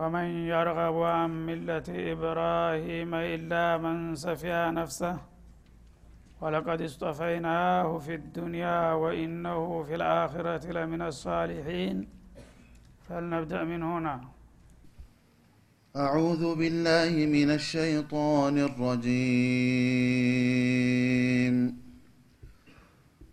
ومن يرغب عن ملة إبراهيم إلا من سفه نفسه ولقد اصطفيناه في الدنيا وإنه في الآخرة لمن الصالحين. فلنبدأ من هنا. أعوذ بالله من الشيطان الرجيم.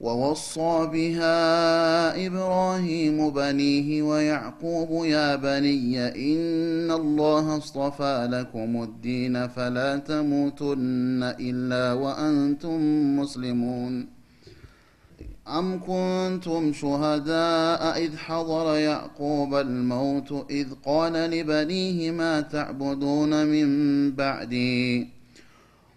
ووصى بها إبراهيم بنيه ويعقوب يا بني إن الله اصطفى لكم الدين فلا تموتن إلا وأنتم مسلمون. أم كنتم شهداء إذ حضر يعقوب الموت إذ قال لبنيه ما تعبدون من بعدي؟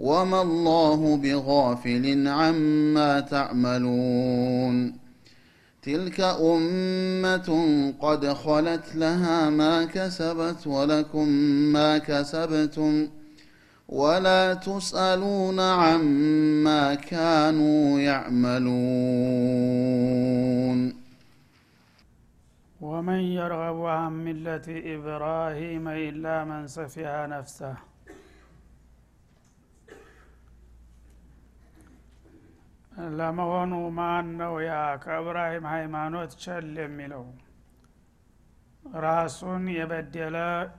وما الله بغافل عما تعملون تلك أمة قد خلت لها ما كسبت ولكم ما كسبتم ولا تسألون عما كانوا يعملون ومن يرغب عن ملة إبراهيم إلا من سفها نفسه ለመሆኑ ማን ነው ያ ከእብራሂም ሃይማኖት ቸል የሚለው? ራሱን የበደለ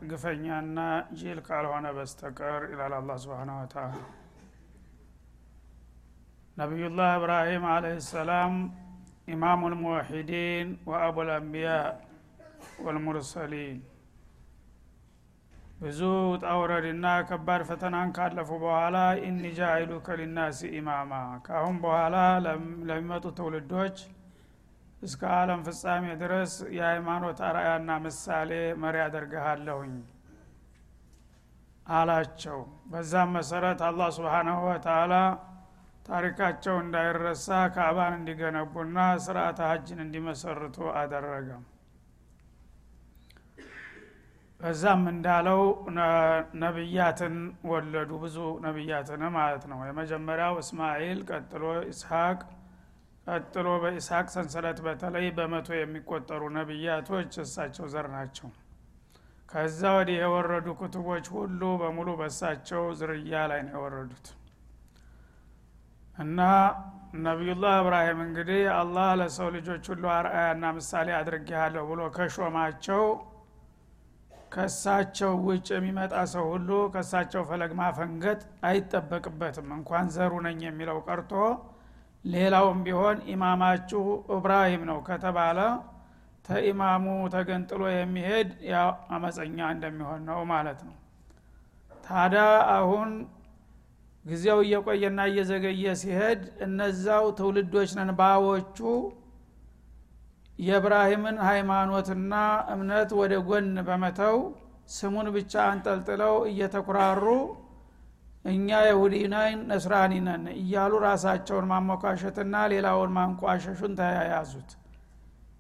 ግፈኛና ጅል ካልሆነ በስተቀር ይላል አላ ስብን ወተላ ነቢዩላህ እብራሂም አለህ ሰላም ኢማሙ ልሙወሒዲን ወአቡ ልአንቢያ ወልሙርሰሊን ብዙ ውጣ ውረድና ከባድ ፈተናን ካለፉ በኋላ ኢኒ ጃኢሉከ ሊናሲ ኢማማ። ከአሁን በኋላ ለሚመጡ ትውልዶች እስከ አለም ፍጻሜ ድረስ የሃይማኖት አርአያና ምሳሌ መሪ አደርግሃለሁኝ አላቸው። በዛም መሰረት አላህ ስብሓናሁ ወተላ ታሪካቸው እንዳይረሳ ካዕባን እንዲገነቡና ስርአተ ሀጅን እንዲመሰርቱ አደረገም በዛም እንዳለው ነቢያትን ወለዱ። ብዙ ነቢያትን ማለት ነው። የመጀመሪያው እስማኤል ቀጥሎ ኢስሐቅ ቀጥሎ በኢስሐቅ ሰንሰለት በተለይ በመቶ የሚቆጠሩ ነቢያቶች እሳቸው ዘር ናቸው። ከዛ ወዲህ የወረዱ ክቱቦች ሁሉ በሙሉ በሳቸው ዝርያ ላይ ነው የወረዱት። እና ነቢዩላህ እብራሂም እንግዲህ አላህ ለሰው ልጆች ሁሉ አርአያና ምሳሌ አድርጌሃለሁ ብሎ ከሾማቸው ከሳቸው ውጭ የሚመጣ ሰው ሁሉ ከሳቸው ፈለግ ማፈንገጥ አይጠበቅበትም። እንኳን ዘሩ ነኝ የሚለው ቀርቶ ሌላውም ቢሆን ኢማማችሁ እብራሂም ነው ከተባለ ተኢማሙ ተገንጥሎ የሚሄድ ያው አመፀኛ እንደሚሆን ነው ማለት ነው። ታዲያ አሁን ጊዜው እየቆየና እየዘገየ ሲሄድ እነዛው ትውልዶች ነን ባዎቹ የእብራሂምን ሃይማኖትና እምነት ወደ ጎን በመተው ስሙን ብቻ አንጠልጥለው እየተኩራሩ እኛ የሁዲ ነን ነስራኒ እያሉ ራሳቸውን ማሞካሸትና ሌላውን ማንቋሸሹን ተያያዙት።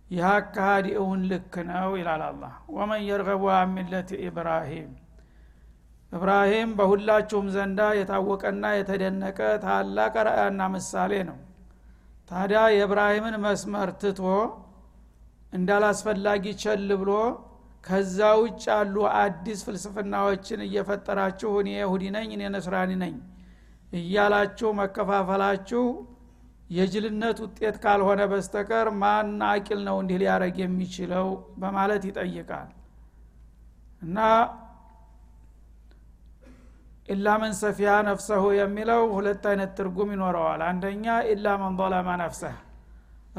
ይህ አካሃዲ እውን ልክ ነው ይላል አላ ወመን የርገቡ ሚለት ኢብራሂም እብራሂም በሁላችሁም ዘንዳ የታወቀና የተደነቀ ታላቅ ረአያና ምሳሌ ነው። ታዲያ የእብራሂምን መስመር ትቶ እንዳላስፈላጊ ቸል ብሎ ከዛ ውጭ ያሉ አዲስ ፍልስፍናዎችን እየፈጠራችሁ እኔ የሁዲ ነኝ እኔ ነስራኒ ነኝ እያላችሁ መከፋፈላችሁ የጅልነት ውጤት ካልሆነ በስተቀር ማን አቂል ነው እንዲህ ሊያደረግ የሚችለው? በማለት ይጠይቃል። እና ኢላ መን ሰፊያ ነፍሰሁ የሚለው ሁለት አይነት ትርጉም ይኖረዋል። አንደኛ ኢላ መን ነፍሰህ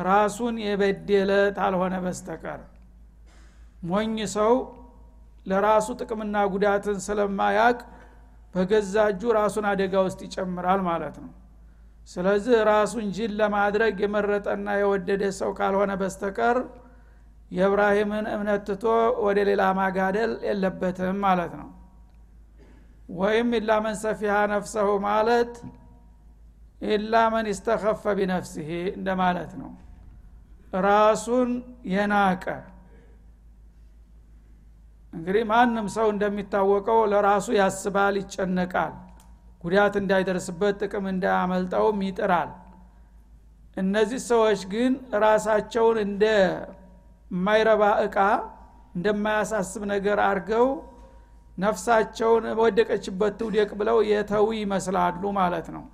ራሱን የበደለ ታልሆነ በስተቀር ሞኝ ሰው ለራሱ ጥቅምና ጉዳትን ስለማያቅ በገዛ እጁ ራሱን አደጋ ውስጥ ይጨምራል ማለት ነው። ስለዚህ ራሱን ጅል ለማድረግ የመረጠና የወደደ ሰው ካልሆነ በስተቀር የእብራሂምን እምነት ትቶ ወደ ሌላ ማጋደል የለበትም ማለት ነው። ወይም ኢላ መን ሰፊሃ ነፍሰሁ ማለት ኢላ መን ቢነፍሲህ እንደማለት ነው ራሱን የናቀ። እንግዲህ ማንም ሰው እንደሚታወቀው ለራሱ ያስባል ይጨነቃል። ጉዳት እንዳይደርስበት ጥቅም እንዳያመልጠውም ይጥራል። እነዚህ ሰዎች ግን ራሳቸውን እንደ የማይረባ እቃ እንደማያሳስብ ነገር አድርገው ነፍሳቸውን ወደቀችበት ትውደቅ ብለው የተዊ ይመስላሉ ማለት ነው።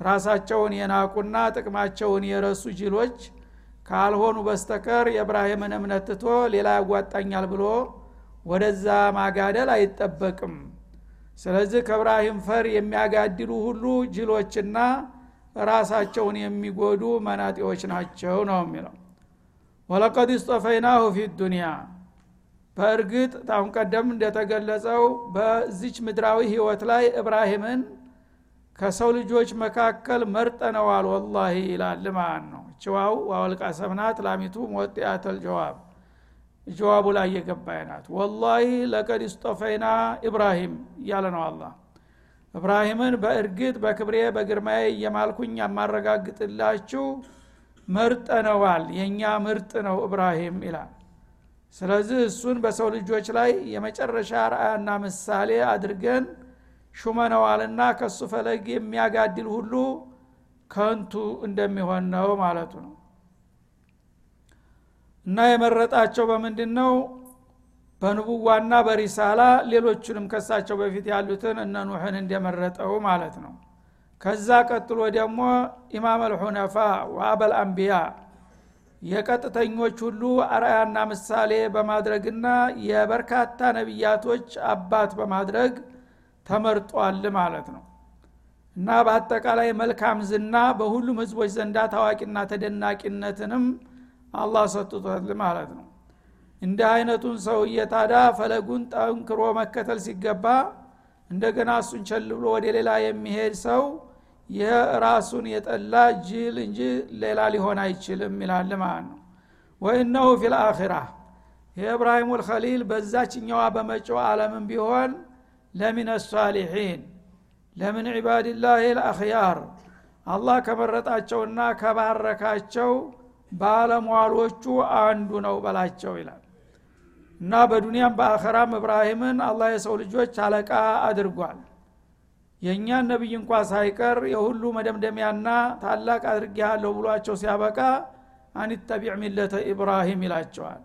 ራሳቸውን የናቁና ጥቅማቸውን የረሱ ጅሎች ካልሆኑ በስተቀር የእብራሂምን እምነት ትቶ ሌላ ያጓጣኛል ብሎ ወደዛ ማጋደል አይጠበቅም። ስለዚህ ከእብራሂም ፈር የሚያጋድሉ ሁሉ ጅሎችና ራሳቸውን የሚጎዱ መናጤዎች ናቸው ነው የሚለው። ወለቀድ ስጦፈይናሁ ፊ ዱኒያ በእርግጥ ታሁን ቀደም እንደተገለጸው በዚች ምድራዊ ህይወት ላይ እብራሂምን ከሰው ልጆች መካከል መርጠነዋል ወላሂ ይላል። ማለት ነው? ችዋው ዋወልቃ ሰብናት ላሚቱ ሞጢአተል ጀዋብ። ጀዋቡ ላይ የገባይ ናት። ወላሂ ለቀድ ስጦፈይና ኢብራሂም እያለ ነው አላ እብራሂምን በእርግጥ በክብሬ በግርማዬ እየማልኩኝ የማረጋግጥላችሁ መርጠነዋል የእኛ ምርጥ ነው እብራሂም ይላል። ስለዚህ እሱን በሰው ልጆች ላይ የመጨረሻ ርአያና ምሳሌ አድርገን ሹመነዋልና ከሱ ፈለግ የሚያጋድል ሁሉ ከንቱ እንደሚሆን ነው ማለቱ ነው። እና የመረጣቸው በምንድን ነው በንቡዋና በሪሳላ ሌሎቹንም ከሳቸው በፊት ያሉትን እነ ኑሕን እንደመረጠው ማለት ነው። ከዛ ቀጥሎ ደግሞ ኢማም አልሑነፋ ወአበል አንቢያ የቀጥተኞች ሁሉ አርአያና ምሳሌ በማድረግና የበርካታ ነቢያቶች አባት በማድረግ ተመርጧል ማለት ነው። እና በአጠቃላይ መልካም ዝና በሁሉም ህዝቦች ዘንዳ ታዋቂና ተደናቂነትንም አላህ ሰጥቶታል ማለት ነው። እንዲህ አይነቱን ሰውዬ ታዳ ፈለጉን ጠንክሮ መከተል ሲገባ እንደገና እሱን ቸል ብሎ ወደ ሌላ የሚሄድ ሰው ይህ ራሱን የጠላ ጅል እንጂ ሌላ ሊሆን አይችልም ይላል ማለት ነው። ወኢነሁ ፊልአኺራ የእብራሂሙ ልከሊል በዛችኛዋ በመጪው ዓለምም ቢሆን ለሚን ሳሊሒን ለምን ዒባድላህ ልአክያር አላህ ከመረጣቸውና ከባረካቸው ባለሟሎቹ አንዱ ነው በላቸው ይላል። እና በዱንያም በአኸራም እብራሂምን አላህ የሰው ልጆች አለቃ አድርጓል። የእኛን ነቢይ እንኳ ሳይቀር የሁሉ መደምደሚያና ታላቅ አድርጌሃለሁ ብሏቸው ሲያበቃ አንተቢዕ ሚለተ ኢብራሂም ይላቸዋል።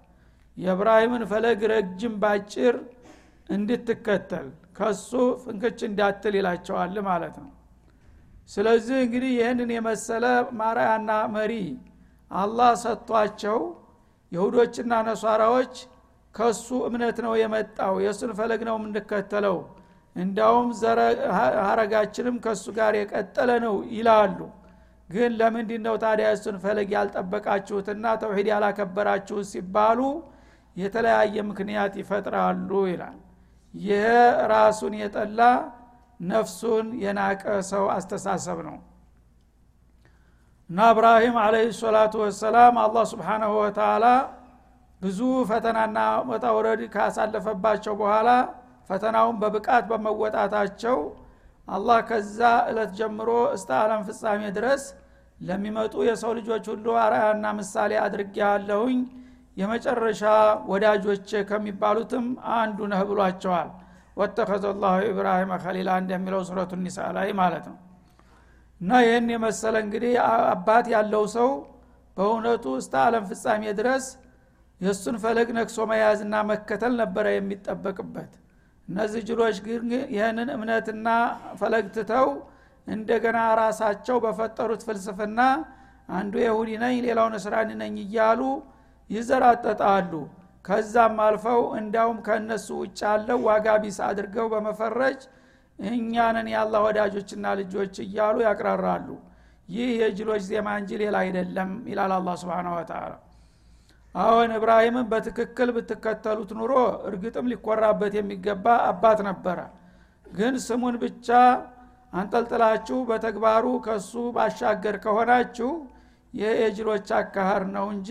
የእብራሂምን ፈለግ ረጅም ባጭር እንድትከተል ከሱ ፍንክች እንዳትል ይላቸዋል ማለት ነው። ስለዚህ እንግዲህ ይህንን የመሰለ ማርያና መሪ አላህ ሰጥቷቸው ይሁዶችና ነሷራዎች ከሱ እምነት ነው የመጣው የእሱን ፈለግ ነው የምንከተለው እንዳውም ሀረጋችንም ከእሱ ጋር የቀጠለ ነው ይላሉ። ግን ለምንድ ነው ታዲያ እሱን ፈለግ ያልጠበቃችሁትና ተውሂድ ያላከበራችሁት ሲባሉ የተለያየ ምክንያት ይፈጥራሉ ይላል ይህ ራሱን የጠላ ነፍሱን የናቀ ሰው አስተሳሰብ ነው። እና እብራሂም አለህ ሰላቱ ወሰላም አላህ ስብሓናሁ ወተላ ብዙ ፈተናና ወጣውረድ ካሳለፈባቸው በኋላ ፈተናውን በብቃት በመወጣታቸው አላህ ከዛ እለት ጀምሮ እስተ ዓለም ፍጻሜ ድረስ ለሚመጡ የሰው ልጆች ሁሉ አርአያና ምሳሌ አድርጌ ያለሁኝ የመጨረሻ ወዳጆች ከሚባሉትም አንዱ ነህ ብሏቸዋል። ወተኸዘ ላሁ ኢብራሂም ከሊላ እንደሚለው ሱረቱ ኒሳ ላይ ማለት ነው። እና ይህን የመሰለ እንግዲህ አባት ያለው ሰው በእውነቱ እስተ ዓለም ፍጻሜ ድረስ የእሱን ፈለግ ነክሶ መያዝና መከተል ነበረ የሚጠበቅበት። እነዚህ ጅሎች ግን ይህንን እምነትና ፈለግ ትተው እንደገና ራሳቸው በፈጠሩት ፍልስፍና አንዱ የሁዲ ነኝ ሌላው ነስራኒ ነኝ እያሉ ይዘራጠጣሉ። ከዛም አልፈው እንዳውም ከእነሱ ውጭ ያለው ዋጋ ቢስ አድርገው በመፈረጅ እኛንን የአላህ ወዳጆችና ልጆች እያሉ ያቅራራሉ። ይህ የጅሎች ዜማ እንጂ ሌላ አይደለም ይላል አላ ስብን ወተላ አሁን እብራሂምን በትክክል ብትከተሉት ኑሮ እርግጥም ሊኮራበት የሚገባ አባት ነበረ። ግን ስሙን ብቻ አንጠልጥላችሁ በተግባሩ ከሱ ባሻገር ከሆናችሁ ይህ የጅሎች አካሃር ነው እንጂ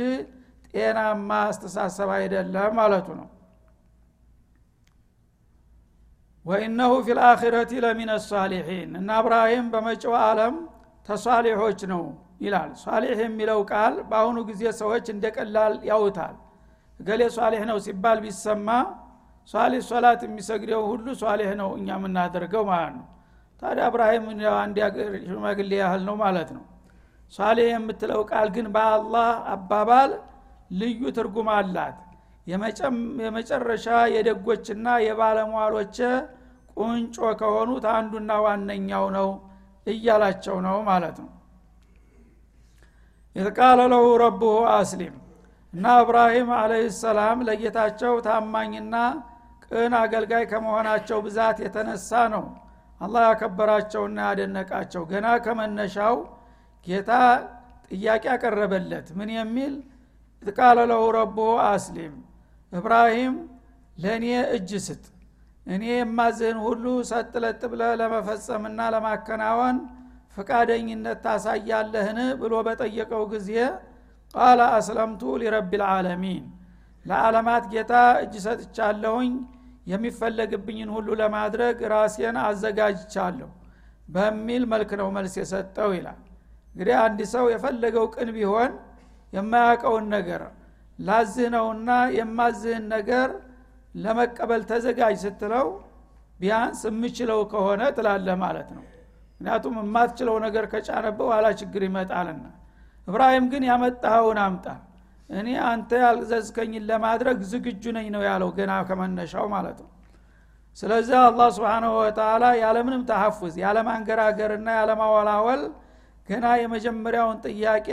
ጤናማ አስተሳሰብ አይደለም ማለቱ ነው። ወኢነሁ ፊ ልአኪረቲ ለሚን ሳሊሒን እና እብራሂም በመጪው ዓለም ተሷሊሖች ነው ይላል። ሷሊሕ የሚለው ቃል በአሁኑ ጊዜ ሰዎች እንደ ቀላል ያውታል። እገሌ ሷሊሕ ነው ሲባል ቢሰማ ሷሊሕ ሶላት የሚሰግደው ሁሉ ሷሊሕ ነው እኛ የምናደርገው ማለት ነው። ታዲያ እብራሂም አንድ ሽማግሌ ያህል ነው ማለት ነው። ሷሊሕ የምትለው ቃል ግን በአላህ አባባል ልዩ ትርጉም አላት። የመጨረሻ የደጎችና የባለሟሎች ቁንጮ ከሆኑት አንዱና ዋነኛው ነው እያላቸው ነው ማለት ነው። ኢትቃለ ለሁ ረቡሁ አስሊም እና እብራሂም አለህ ሰላም ለጌታቸው ታማኝና ቅን አገልጋይ ከመሆናቸው ብዛት የተነሳ ነው አላህ ያከበራቸውና ያደነቃቸው። ገና ከመነሻው ጌታ ጥያቄ ያቀረበለት ምን የሚል ኢትቃለ ለሁ ረቡሁ አስሊም እብራሂም ለእኔ እጅ ስጥ እኔ የማዝህን ሁሉ ሰጥለጥ ብለ ለመፈጸምና ለማከናወን ፈቃደኝነት ታሳያለህን? ብሎ በጠየቀው ጊዜ ቃለ አስለምቱ ሊረቢ ልዓለሚን ለዓለማት ጌታ እጅ ሰጥቻለሁኝ የሚፈለግብኝን ሁሉ ለማድረግ ራሴን አዘጋጅቻለሁ በሚል መልክ ነው መልስ የሰጠው ይላል። እንግዲህ አንድ ሰው የፈለገው ቅን ቢሆን የማያውቀውን ነገር ላዝህ ነውና የማዝህን ነገር ለመቀበል ተዘጋጅ ስትለው ቢያንስ የምችለው ከሆነ ትላለህ ማለት ነው። ምክንያቱም የማትችለው ነገር ከጫነብህ ኋላ ችግር ይመጣልና። እብራሂም ግን ያመጣኸውን አምጣ። እኔ አንተ ያልዘዝከኝን ለማድረግ ዝግጁ ነኝ ነው ያለው ገና ከመነሻው ማለት ነው። ስለዚህ አላህ ስብንሁ ወተላ ያለምንም ተሐፉዝ ያለማንገራገርና ያለማወላወል ገና የመጀመሪያውን ጥያቄ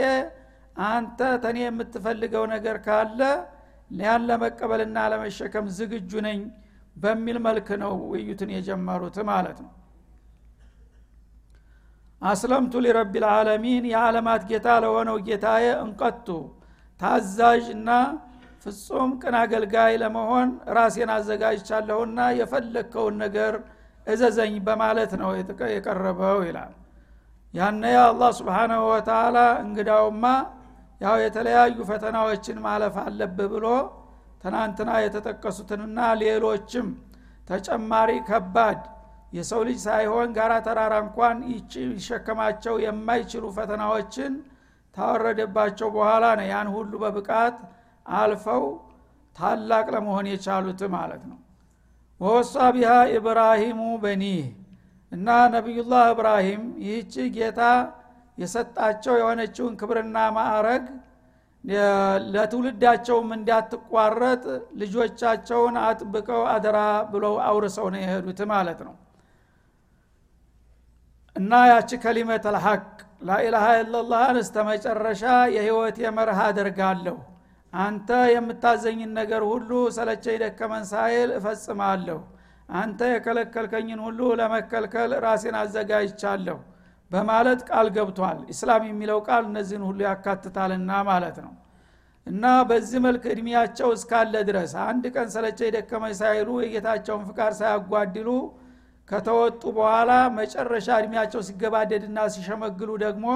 አንተ ተኔ የምትፈልገው ነገር ካለ ያን ለመቀበልና ለመሸከም ዝግጁ ነኝ በሚል መልክ ነው ውይይቱን የጀመሩት ማለት ነው። አስለምቱ ሊረቢ ልዓለሚን የዓለማት ጌታ ለሆነው ጌታዬ እንቀቱ ታዛዥ እና ፍጹም ቅን አገልጋይ ለመሆን ራሴን አዘጋጅቻለሁና የፈለግከውን ነገር እዘዘኝ በማለት ነው የቀረበው ይላል። ያነ አላህ ስብሓናሁ ወተላ እንግዳውማ ያው የተለያዩ ፈተናዎችን ማለፍ አለብህ ብሎ ትናንትና የተጠቀሱትንና ሌሎችም ተጨማሪ ከባድ የሰው ልጅ ሳይሆን ጋራ ተራራ እንኳን ይሸከማቸው የማይችሉ ፈተናዎችን ታወረደባቸው በኋላ ነው ያን ሁሉ በብቃት አልፈው ታላቅ ለመሆን የቻሉት ማለት ነው። ወወሳ ቢሃ ኢብራሂሙ በኒህ እና ነቢዩላህ እብራሂም ይህች ጌታ የሰጣቸው የሆነችውን ክብርና ማዕረግ ለትውልዳቸውም እንዳትቋረጥ ልጆቻቸውን አጥብቀው አደራ ብለው አውርሰው ነው የሄዱት ማለት ነው። እና ያቺ ከሊመት አልሐቅ ላኢላሃ ኢላላህን እስተ መጨረሻ የህይወት የመርህ አደርጋለሁ። አንተ የምታዘኝን ነገር ሁሉ ሰለቸኝ ደከመን ሳይል እፈጽማለሁ። አንተ የከለከልከኝን ሁሉ ለመከልከል ራሴን አዘጋጅቻለሁ በማለት ቃል ገብቷል። ኢስላም የሚለው ቃል እነዚህን ሁሉ ያካትታልና ማለት ነው። እና በዚህ መልክ እድሜያቸው እስካለ ድረስ አንድ ቀን ሰለቸኝ ደከመኝ ሳይሉ የጌታቸውን ፍቃድ ሳያጓድሉ ከተወጡ በኋላ መጨረሻ እድሜያቸው ሲገባደድና ሲሸመግሉ ደግሞ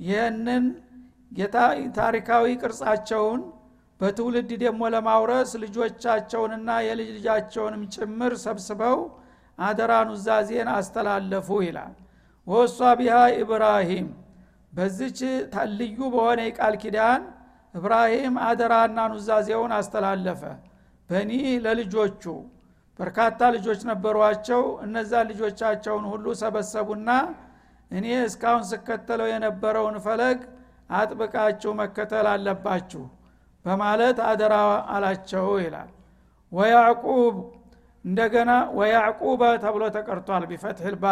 ይህንን ታሪካዊ ቅርጻቸውን በትውልድ ደግሞ ለማውረስ ልጆቻቸውንና የልጅ ልጃቸውንም ጭምር ሰብስበው አደራ ኑዛዜን አስተላለፉ ይላል ወሷ ቢሃ ኢብራሂም። በዚች ልዩ በሆነ የቃል ኪዳን እብራሂም አደራና ኑዛዜውን አስተላለፈ። በኒ ለልጆቹ በርካታ ልጆች ነበሯቸው። እነዛ ልጆቻቸውን ሁሉ ሰበሰቡና እኔ እስካሁን ስከተለው የነበረውን ፈለግ አጥብቃችሁ መከተል አለባችሁ በማለት አደራ አላቸው ይላል። ወያዕቁብ እንደገና ወያዕቁበ ተብሎ ተቀርቷል። ቢፈትህ ባ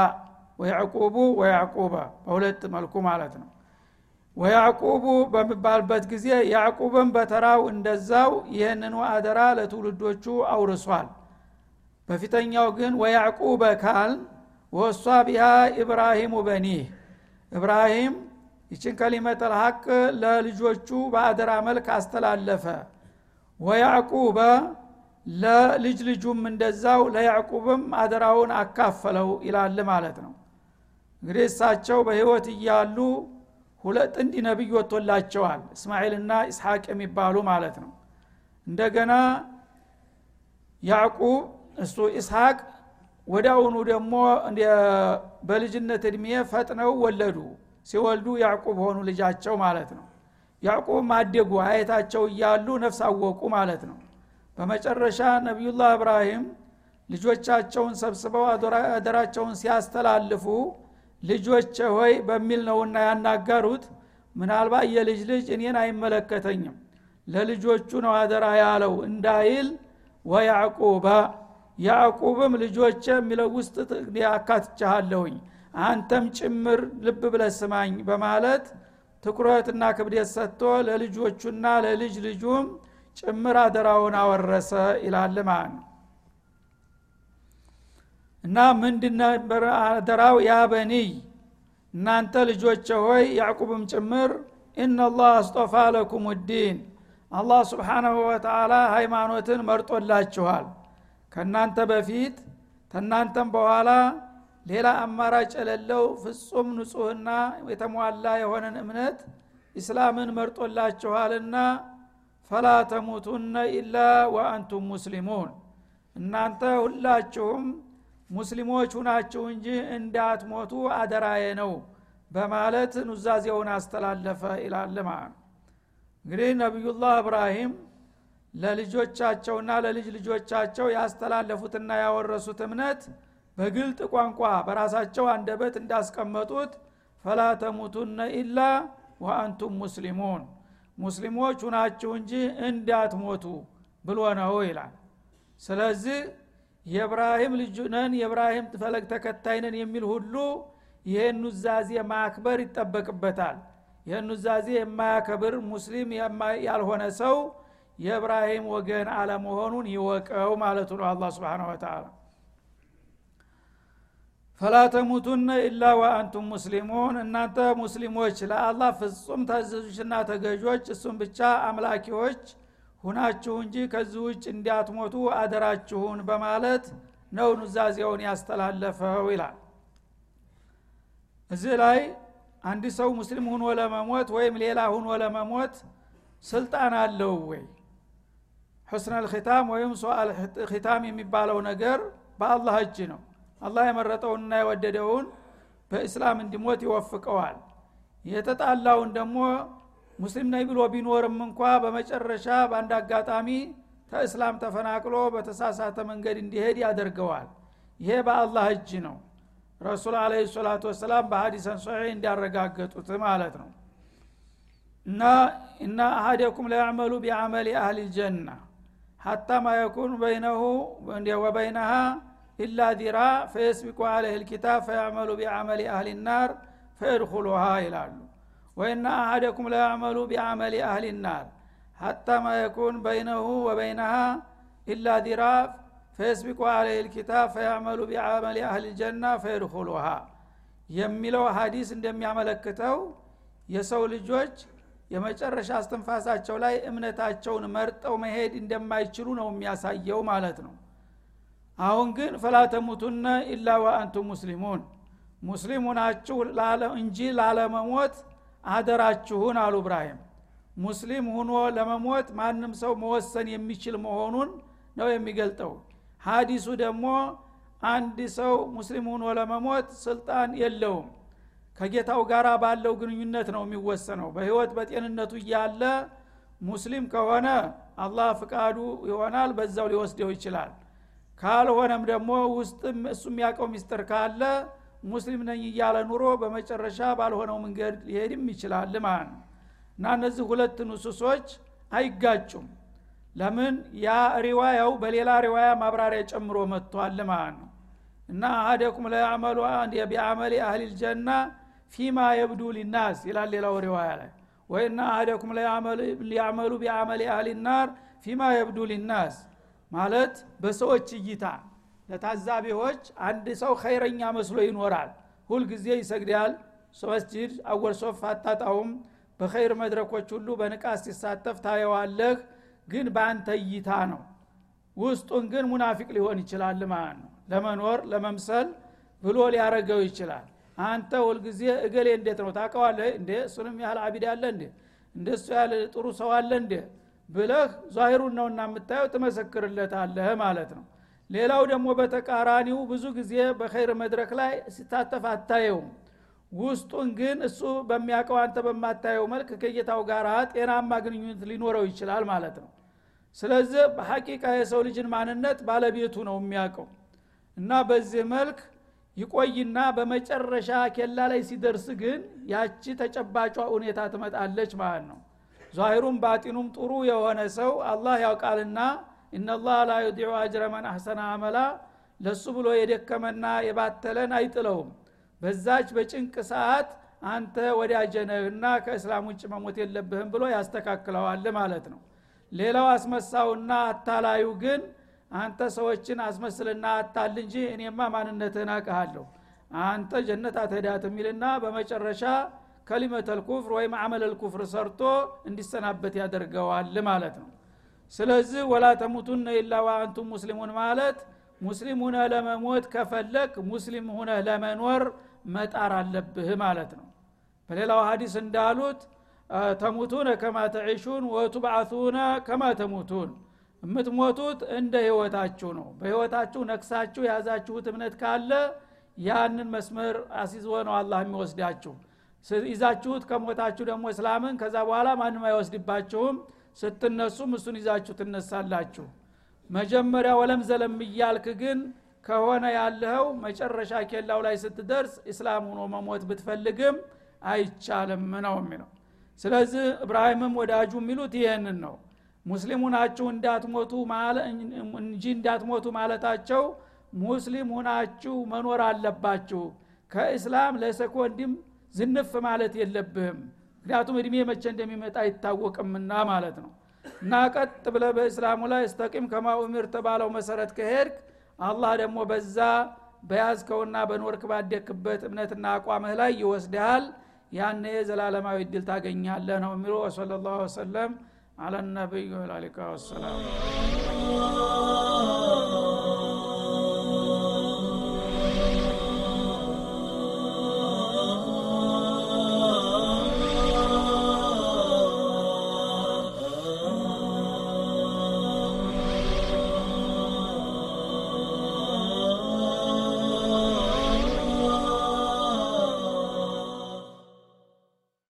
ወያዕቁቡ ወያዕቁበ በሁለት መልኩ ማለት ነው። ወያዕቁቡ በሚባልበት ጊዜ ያዕቁብም በተራው እንደዛው ይህንኑ አደራ ለትውልዶቹ አውርሷል። በፊተኛው ግን ወያዕቁበ ካል ወሷ ቢሃ ኢብራሂሙ በኒህ። እብራሂም ይችን ከሊመት ልሐቅ ለልጆቹ በአደራ መልክ አስተላለፈ። ወያዕቁበ ለልጅ ልጁም እንደዛው ለያዕቁብም አደራውን አካፈለው ይላል ማለት ነው እንግዲህ እሳቸው በህይወት እያሉ ሁለት ጥንድ ነቢይ ወጥቶላቸዋል። እስማኤልና ኢስሐቅ የሚባሉ ማለት ነው። እንደገና ያዕቁብ እሱ ኢስሐቅ ወዲያውኑ ደግሞ በልጅነት እድሜ ፈጥነው ወለዱ። ሲወልዱ ያዕቁብ ሆኑ ልጃቸው ማለት ነው። ያዕቁብ ማደጉ አየታቸው እያሉ ነፍስ አወቁ ማለት ነው። በመጨረሻ ነቢዩላህ እብራሂም ልጆቻቸውን ሰብስበው አደራቸውን ሲያስተላልፉ ልጆች ሆይ በሚል ነውና ያናገሩት ምናልባት የልጅ ልጅ እኔን አይመለከተኝም። ለልጆቹ ነው አደራ ያለው እንዳይል ወያዕቁበ ያዕቁብም ልጆች የሚለው ውስጥ አካትቻሃለሁኝ አንተም ጭምር ልብ ብለህ ስማኝ በማለት ትኩረትና ክብደት ሰጥቶ ለልጆቹና ለልጅ ልጁም ጭምር አደራውን አወረሰ ይላል ማለት ነው እና ምንድነበር አደራው ያ በኒይ እናንተ ልጆች ሆይ ያዕቁብም ጭምር ኢናላህ አስጦፋ ለኩም ዲን አላህ ስብሓናሁ ወተላ ሃይማኖትን መርጦላችኋል። ከእናንተ በፊት ተናንተም በኋላ ሌላ አማራጭ የሌለው ፍጹም ንጹህና የተሟላ የሆነን እምነት ኢስላምን መርጦላችኋልና ፈላ ተሙቱነ ኢላ ወአንቱም ሙስሊሙን። እናንተ ሁላችሁም ሙስሊሞች ሁናችሁ እንጂ እንዳትሞቱ አደራዬ ነው በማለት ኑዛዜውን አስተላለፈ ይላል ማለት እንግዲህ ነቢዩላህ እብራሂም ለልጆቻቸውና ለልጅ ልጆቻቸው ያስተላለፉትና ያወረሱት እምነት በግልጥ ቋንቋ በራሳቸው አንደበት እንዳስቀመጡት ፈላ ተሙቱነ ኢላ ወአንቱም ሙስሊሙን ሙስሊሞች ሁናችሁ እንጂ እንዳትሞቱ ብሎ ነው ይላል። ስለዚህ የእብራሂም ልጅ ነን የእብራሂም ፈለግ ተከታይ ነን የሚል ሁሉ ይህን ኑዛዜ ማክበር ይጠበቅበታል። ይህን ኑዛዜ የማያከብር ሙስሊም ያልሆነ ሰው የእብራሂም ወገን አለመሆኑን ይወቀው ማለቱ ነው አላ ስብን ወተላ ፈላ ተሙቱነ ኢላ ወአንቱም ሙስሊሙን። እናንተ ሙስሊሞች ለአላህ ፍጹም ታዘዞችና ተገዦች እሱም ብቻ አምላኪዎች ሁናችሁ እንጂ ከዚህ ውጭ እንዲያትሞቱ አደራችሁን በማለት ነው ኑዛዜውን ያስተላለፈው ይላል። እዚህ ላይ አንድ ሰው ሙስሊም ሁኖ ለመሞት ወይም ሌላ ሁኖ ለመሞት ስልጣን አለው ወይ? ሑስን አልኪታም ወይም ሶአል ኪታም የሚባለው ነገር በአላህ እጅ ነው። አላህ የመረጠውንና የወደደውን በእስላም እንዲሞት ይወፍቀዋል። የተጣላውን ደግሞ ሙስሊም ነኝ ብሎ ቢኖርም እንኳ በመጨረሻ በአንድ አጋጣሚ ከእስላም ተፈናቅሎ በተሳሳተ መንገድ እንዲሄድ ያደርገዋል። ይሄ በአላህ እጅ ነው። ረሱል አለ ሰላቱ ወሰላም በሀዲሰን ሶሒ እንዲያረጋገጡት ማለት ነው። እና إن أحدكم ليعمل بعمل أهل الجنة حتى ما يكون بينه وبينها إلا ذراع فيسبق عليه الكتاب فيعمل بعمل أهل النار فيدخلها ይላሉ وإن أحدكم ليعمل بعمل أهل النار حتى ما يكون بينه وبينها إلا ذراع فيسبق عليه الكتاب فيعمل بعمل أهل الجنة فيدخلها የሚለው ሀዲስ እንደሚያመለክተው የሰው ልጆች የመጨረሻ አስትንፋሳቸው ላይ እምነታቸውን መርጠው መሄድ እንደማይችሉ ነው የሚያሳየው ማለት ነው። አሁን ግን ፈላተሙቱነ ኢላ ወአንቱም ሙስሊሙን ሙስሊም ሁናችሁ እንጂ ላለመሞት አደራችሁን አሉ እብራሂም። ሙስሊም ሁኖ ለመሞት ማንም ሰው መወሰን የሚችል መሆኑን ነው የሚገልጠው። ሀዲሱ ደግሞ አንድ ሰው ሙስሊም ሁኖ ለመሞት ስልጣን የለውም። ከጌታው ጋር ባለው ግንኙነት ነው የሚወሰነው። በህይወት በጤንነቱ እያለ ሙስሊም ከሆነ አላህ ፍቃዱ ይሆናል በዛው ሊወስደው ይችላል። ካልሆነም ደግሞ ውስጥም እሱ የሚያውቀው ሚስጥር ካለ ሙስሊም ነኝ እያለ ኑሮ በመጨረሻ ባልሆነው መንገድ ሊሄድም ይችላል ማለት ነው። እና እነዚህ ሁለት ንሱሶች አይጋጩም። ለምን? ያ ሪዋያው በሌላ ሪዋያ ማብራሪያ ጨምሮ መጥቷል ማለት ነው። እና አሀደኩም ለያዕመሉ ቢአመሊ አህሊ ልጀና ፊማ የብዱ ሊናስ ይላል ሌላው ሪዋያ ላይ። ወይና አሀደኩም ሊያዕመሉ ቢአመሊ አህሊ ናር ፊማ የብዱ ሊናስ ማለት በሰዎች እይታ ለታዛቢዎች አንድ ሰው ኸይረኛ መስሎ ይኖራል። ሁልጊዜ ይሰግዳል። መስጅድ አወልሶፍ አታጣውም። በኸይር መድረኮች ሁሉ በንቃት ሲሳተፍ ታየዋለህ። ግን በአንተ እይታ ነው። ውስጡን ግን ሙናፊቅ ሊሆን ይችላል ማለት ነው። ለመኖር ለመምሰል ብሎ ሊያረገው ይችላል። አንተ ሁልጊዜ እገሌ እንዴት ነው? ታቀዋለህ እንዴ? እሱንም ያህል አቢድ አለ እንዴ? እንደሱ ያለ ጥሩ ሰው አለ እንዴ? ብለህ ዛሂሩን ነውና የምታየው ትመሰክርለታለህ ማለት ነው ሌላው ደግሞ በተቃራኒው ብዙ ጊዜ በኸይር መድረክ ላይ ሲታተፍ አታየውም። ውስጡን ግን እሱ በሚያውቀው አንተ በማታየው መልክ ከጌታው ጋር ጤናማ ግንኙነት ሊኖረው ይችላል ማለት ነው። ስለዚህ በሐቂቃ የሰው ልጅን ማንነት ባለቤቱ ነው የሚያውቀው። እና በዚህ መልክ ይቆይና በመጨረሻ ኬላ ላይ ሲደርስ ግን ያቺ ተጨባጯ ሁኔታ ትመጣለች ማለት ነው። ዛሂሩም ባጢኑም ጥሩ የሆነ ሰው አላህ ያውቃልና ኢነላህ ላ ዩዲዑ አጅረ መን አሕሰነ አመላ ለሱ ብሎ የደከመና የባተለን አይጥለውም። በዛች በጭንቅ ሰዓት አንተ ወዳጀነህና ከእስላም ውጭ መሞት የለብህም ብሎ ያስተካክለዋል ማለት ነው። ሌላው አስመሳውና አታላዩ ግን አንተ ሰዎችን አስመስልና አታል እንጂ እኔማ ማንነትህን አቅሃለሁ አንተ ጀነት አትሄዳት የሚልና በመጨረሻ ከሊመተል ኩፍር ወይም አመለል ኩፍር ሰርቶ እንዲሰናበት ያደርገዋል ማለት ነው ስለዚህ ወላ ተሙቱነ ኢላ ወአንቱም ሙስሊሙን ማለት ሙስሊም ሁነ ለመሞት ከፈለግ ሙስሊም ሁነ ለመኖር መጣር አለብህ ማለት ነው። በሌላው ሀዲስ እንዳሉት ተሙቱነ ከማ ተዒሹን ወቱብዓቱነ ከማ ተሙቱን። የምትሞቱት እንደ ህይወታችሁ ነው። በህይወታችሁ ነክሳችሁ የያዛችሁት እምነት ካለ ያንን መስመር አሲዞ ነው አላህ የሚወስዳችሁ። ይዛችሁት ከሞታችሁ ደግሞ እስላምን ከዛ በኋላ ማንም አይወስድባችሁም ስትነሱም እሱን ይዛችሁ ትነሳላችሁ። መጀመሪያ ወለም ዘለም እያልክ ግን ከሆነ ያለኸው መጨረሻ ኬላው ላይ ስትደርስ ኢስላም ሆኖ መሞት ብትፈልግም አይቻልም ነው የሚለው። ስለዚህ እብራሂምም ወዳጁ የሚሉት ይህንን ነው። ሙስሊም ሁናችሁ እንዳትሞቱ እንጂ እንዳትሞቱ ማለታቸው ሙስሊም ሁናችሁ መኖር አለባችሁ። ከእስላም ለሰኮንድም ዝንፍ ማለት የለብህም ምክንያቱም እድሜ መቼ እንደሚመጣ አይታወቅምና ማለት ነው። እና ቀጥ ብለ በእስላሙ ላይ እስተቂም ከማ ተባለው መሰረት ከሄድክ አላህ ደግሞ በዛ በያዝከውና በኖርክ ባደክበት እምነትና አቋምህ ላይ ይወስድሃል። ያነ ዘላለማዊ እድል ታገኛለህ ነው የሚለው። ወሰለ ላሁ ወሰለም አለ ነቢዩ ላሊካ ወሰላም